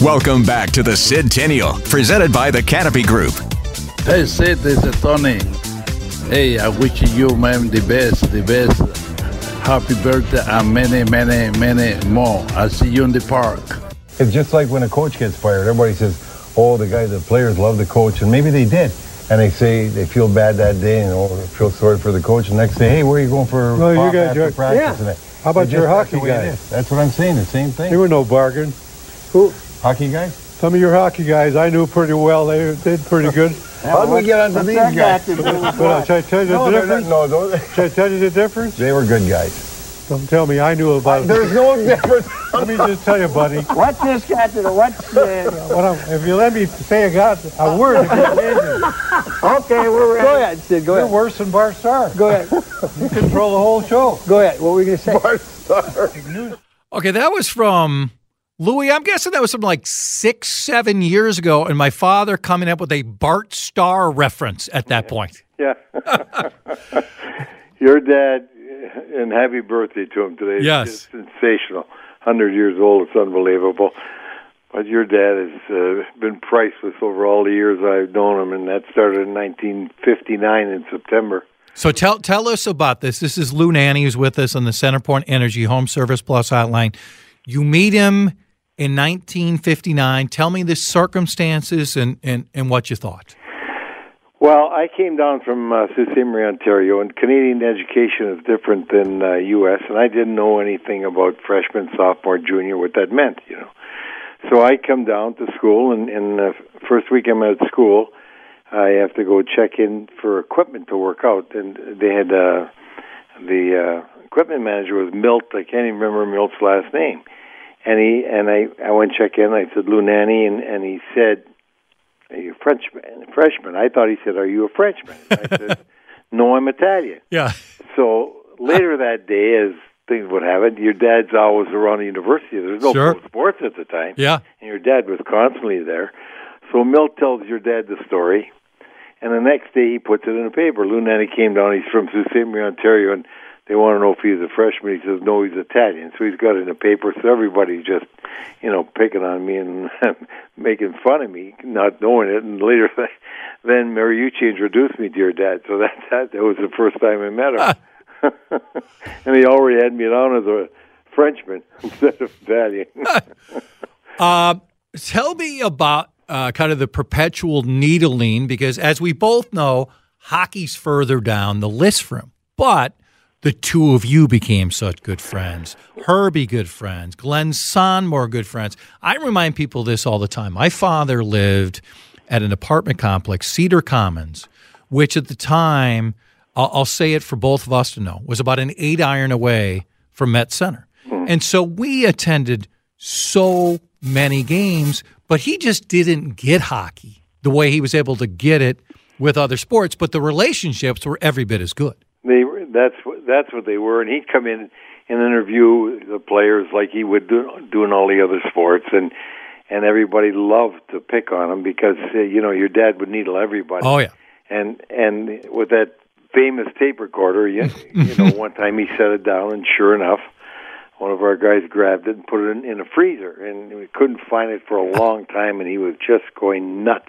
Welcome back to the Sidtennial, presented by the Canopy Group. Hey Sid, this is Tony. Hey, I wish you man the best, the best. Happy birthday and many, many, many more. I'll see you in the park. It's just like when a coach gets fired. Everybody says, "Oh, the guy, the players love the coach," and maybe they did, and they say they feel bad that day and or feel sorry for the coach. And next day, hey, where are you going for No, you pop guys after are- practice? yeah. And that- How about your hockey the way it guys? That's what I'm saying. The same thing. They were no bargain. Who? Hockey guys? Some of your hockey guys I knew pretty well. They did pretty good. How do we get onto these that guys? got do with But, uh, should I tell you the no, they're not- difference? no, those, Should I tell you the difference? they were good guys. Don't tell me I knew about it. There's no difference. Let me just tell you, buddy. What's this got to do? What's uh, What I'm, if you let me say a got a word, it'd be amazing. okay? We're ready. Go ahead, Sid. Go You're ahead. worse than Bart Starr. Go ahead. You control the whole show. Go ahead. What were we going to say? Bart Starr. Okay, that was from Louis. I'm guessing that was from like six, seven years ago, and my father coming up with a Bart Starr reference at that point. Yeah. Your dad, and happy birthday to him today. Yes. It's sensational. 100 years old. It's unbelievable. But your dad has uh, been priceless over all the years I've known him, and that started in 1959 in September. So tell tell us about this. This is Lou Nanne who's with us on the Centerpoint Energy Home Service Plus hotline. You meet him in 1959. Tell me the circumstances and, and, and what you thought. Well, I came down from uh, Sault Ste. Ontario, and Canadian education is different than uh, U.S., and I didn't know anything about freshman, sophomore, junior, what that meant, you know. So I come down to school, and, and the first week I'm at school, I have to go check in for equipment to work out, and they had uh, the uh, equipment manager was Milt. I can't even remember Milt's last name, and he and I I went check in. I said Lou Nanne, and and he said, "Are you a Frenchman?" A freshman. I thought he said, "Are you a Frenchman?" I said, "No, I'm Italian." Yeah. So later that day, as things would happen, your dad's always around the university. There's no Sure. sports at the time. Yeah. And your dad was constantly there. So Milt tells your dad the story, and the next day he puts it in the paper. Lou Nanne came down. He's from Sault Ste. Marie, Ontario, and they want to know if he's a freshman. He says no, he's Italian. So he's got it in the paper. So everybody's just, you know, picking on me and making fun of me, not knowing it. And later, then Mariucci introduced me to your dad. So that that, that was the first time I met him. and he already had me down as a Frenchman instead of Italian. Uh, tell me about uh, kind of the perpetual needling, because as we both know, hockey's further down the list for him. But the two of you became such good friends. Herbie, good friends. Glen Sonmor, good friends. I remind people this all the time. My father lived at an apartment complex, Cedar Commons, which at the time, I'll, I'll say it for both of us to know, was about an eight iron away from Met Center. Hmm. And so we attended so many games, but he just didn't get hockey the way he was able to get it with other sports. But the relationships were every bit as good. They that's what that's what they were, and he'd come in and interview the players like he would do doing all the other sports, and and everybody loved to pick on him because uh, you know your dad would needle everybody. Oh yeah, and and with that famous tape recorder, you, you know, one time he set it down, and sure enough, one of our guys grabbed it and put it in, in a freezer, and we couldn't find it for a long time, and he was just going nuts,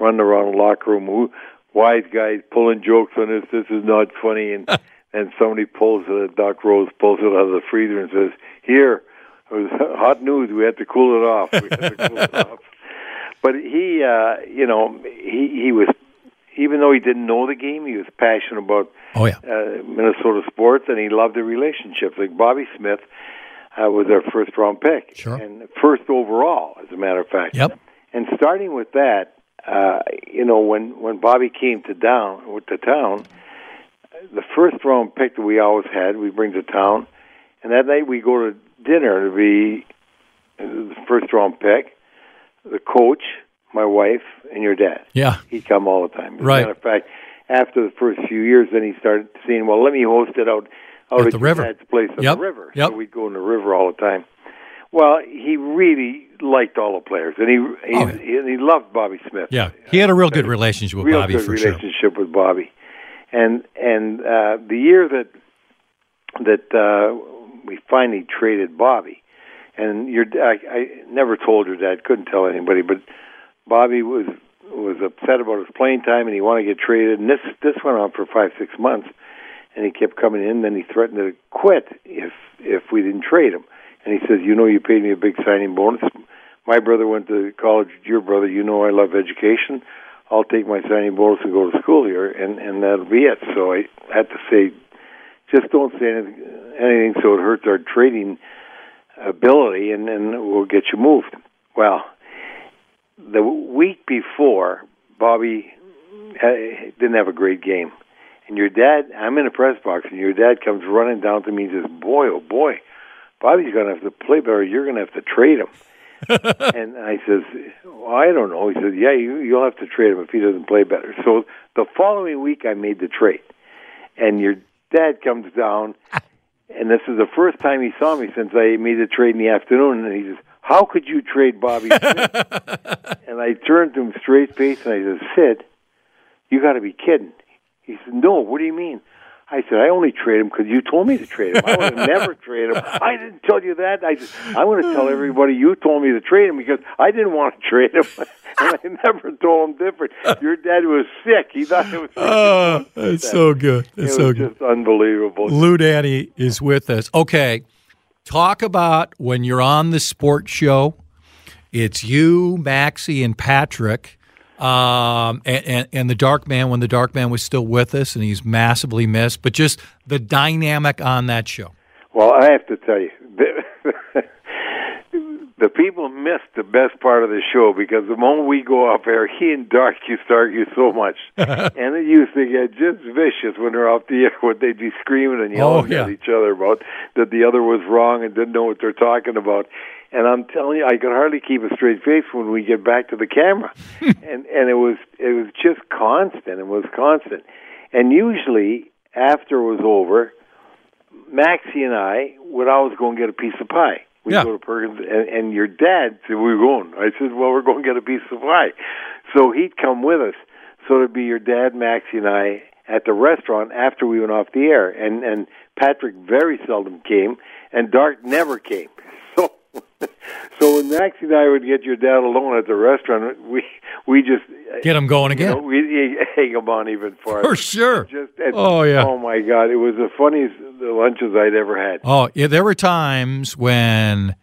running around the locker room. Who, wise guys pulling jokes on us. This is not funny, and and somebody pulls it. Doc Rose pulls it out of the freezer and says, "Here, it was hot news. We had to cool it off." We had to cool it off. But he, uh, you know, he he was even though he didn't know the game, he was passionate about oh, yeah. uh, Minnesota sports, and he loved the relationships. Like Bobby Smith uh, was our first round pick, sure. and first overall, as a matter of fact. Yep. And starting with that, uh, you know, when when Bobby came to down with the town, the first round pick that we always had, we bring to town, and that night we go to dinner to be the first round pick, the coach, my wife, and your dad. Yeah. He'd come all the time. As Right. a matter of fact, after the first few years, then he started saying, "Well, let me host it out out At at the river. dad's place at Yep. the river." Yep. So we'd go in the river all the time. Well, he really liked all the players, and he he, Oh, he, and he loved Bobby Smith. Yeah, he had a real good relationship with real Bobby good for sure. relationship with Bobby, and and uh, the year that that uh, we finally traded Bobby, and your I, I never told your dad, couldn't tell anybody, but Bobby was was upset about his playing time, and he wanted to get traded, and this this went on for five six months, and he kept coming in. Then he threatened to quit if if we didn't trade him, and he says, you know, you paid me a big signing bonus. My brother went to college. Your brother, you know, I love education. I'll take my signing bonus and go to school here, and and that'll be it. So I had to say, just don't say anything, so it hurts our trading ability, and and we'll get you moved. Well, the week before, Bobby uh, didn't have a great game, and your dad. I'm in a press box, and your dad comes running down to me and says, "Boy, oh boy, Bobby's going to have to play better. You're going to have to trade him." and I says, well, I don't know. He says, Yeah, you, you'll have to trade him if he doesn't play better. So the following week, I made the trade, and your dad comes down, and this is the first time he saw me since I made the trade in the afternoon, and he says, "How could you trade Bobby?" And I turned to him straight face, and I said, "Sid, you got to be kidding." He said, "No, what do you mean?" I said, I only trade him because you told me to trade him. I would have never traded him. I didn't tell you that. I said, I want to tell everybody you told me to trade him because I didn't want to trade him. and I never told him different. Your dad was sick. He thought it was. Oh, that's so good. That's it so good. just unbelievable. Lou Nanne is with us. Okay, talk about when you're on the sports show. It's you, Maxie, and Patrick, um, and, and, and the Dark Man when the Dark Man was still with us, and he's massively missed. But just the dynamic on that show. Well, I have to tell you, the, the people missed the best part of the show because the moment we go off air, he and Dark used to argue so much, and it used to get just vicious when they're off the air. What they'd be screaming and yelling Oh, yeah. at each other about that the other was wrong and didn't know what they're talking about. And I'm telling you, I could hardly keep a straight face when we get back to the camera, and and it was it was just constant. It was constant, and usually after it was over, Maxie and I would always go and get a piece of pie. We'd Yeah. go to Perkins, and, and your dad said, "We're going." I said, "Well, we're going to get a piece of pie." So he'd come with us. So it'd be your dad, Maxie, and I at the restaurant after we went off the air, and and Patrick very seldom came, and Dark never came. So. So when Maxie and I would get your dad alone at the restaurant, we we just Get him going you again. know, we egg him on even farther. For sure. Just and- Oh, yeah. Oh my God! It was the funniest lunches I'd ever had. Oh, yeah. There were times when,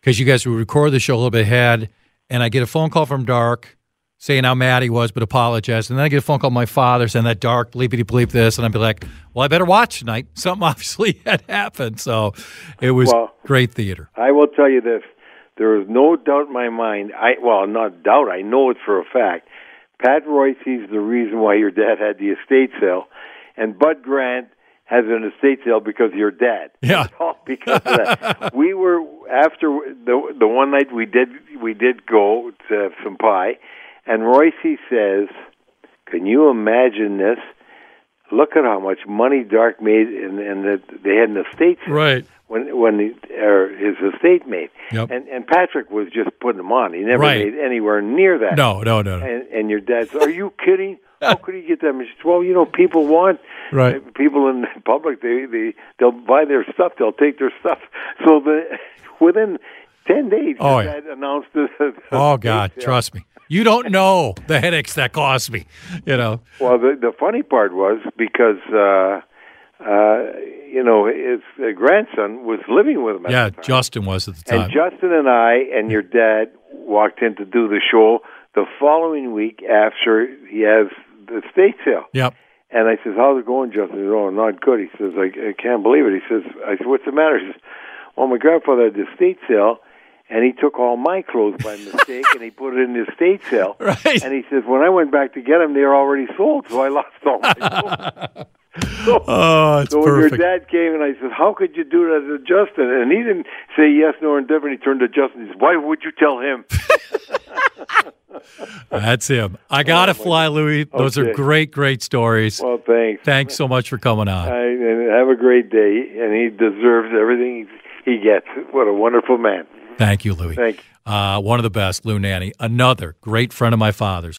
because you guys would record the show a little bit ahead, and I get a phone call from Dark saying how mad he was, but apologized. And then I get a phone call from my father saying that Dark bleepity bleep this. And I'd be like, well, I better watch tonight. Something obviously had happened. So it was Well- great theater. I will tell you this: there is no doubt in my mind. I well, not doubt. I know it for a fact. Pat Royce is the reason why your dad had the estate sale, and Bud Grant has an estate sale because of your dad. Yeah. All because of that. we were after the the one night we did we did go to have some pie, and Royce says, "Can you imagine this? Look at how much money Dark made, and and that they had an estate sale." Right. When when he, or his estate made. Yep. And and Patrick was just putting him on. He never Right. made anywhere near that. No, no, no, no. And and your dad's, "Are you kidding? How could he get that much?" Well, you know, people want Right. people in public. They they they'll buy their stuff. They'll take their stuff. So the within ten days, Oh, yeah. announced the. the Oh, God. sale. Trust me. You don't know the headaches that cost me, you know. Well, the the funny part was because uh, uh, you know, his uh, grandson was living with him. At Yeah, the time. Justin was at the time. And Justin and I and your dad walked in to do the show the following week after he has the state sale. Yep. And I says, "How's it going, Justin?" He says, "Oh, not good." He says, "I, I can't believe it." He says, "I said, what's the matter?" He says, "Well, my grandfather had the estate sale, and he took all my clothes by mistake, and he put it in the estate sale. Right. And he says, when I went back to get them, they were already sold, so I lost all my clothes." So, Oh, it's so when perfect. your dad came and I said, "How could you do that to Justin?" and he didn't say yes nor indifferent. He turned to Justin. He said, "Why would you tell him?" That's him. I got to fly, Louis. Those are great, great stories. well, thanks. Thanks so much for coming on. I, and have a great day. And he deserves everything he gets. What a wonderful man. Thank you, Louis. Thank Uh, one of the best, Lou Nanne. Another great friend of my father's.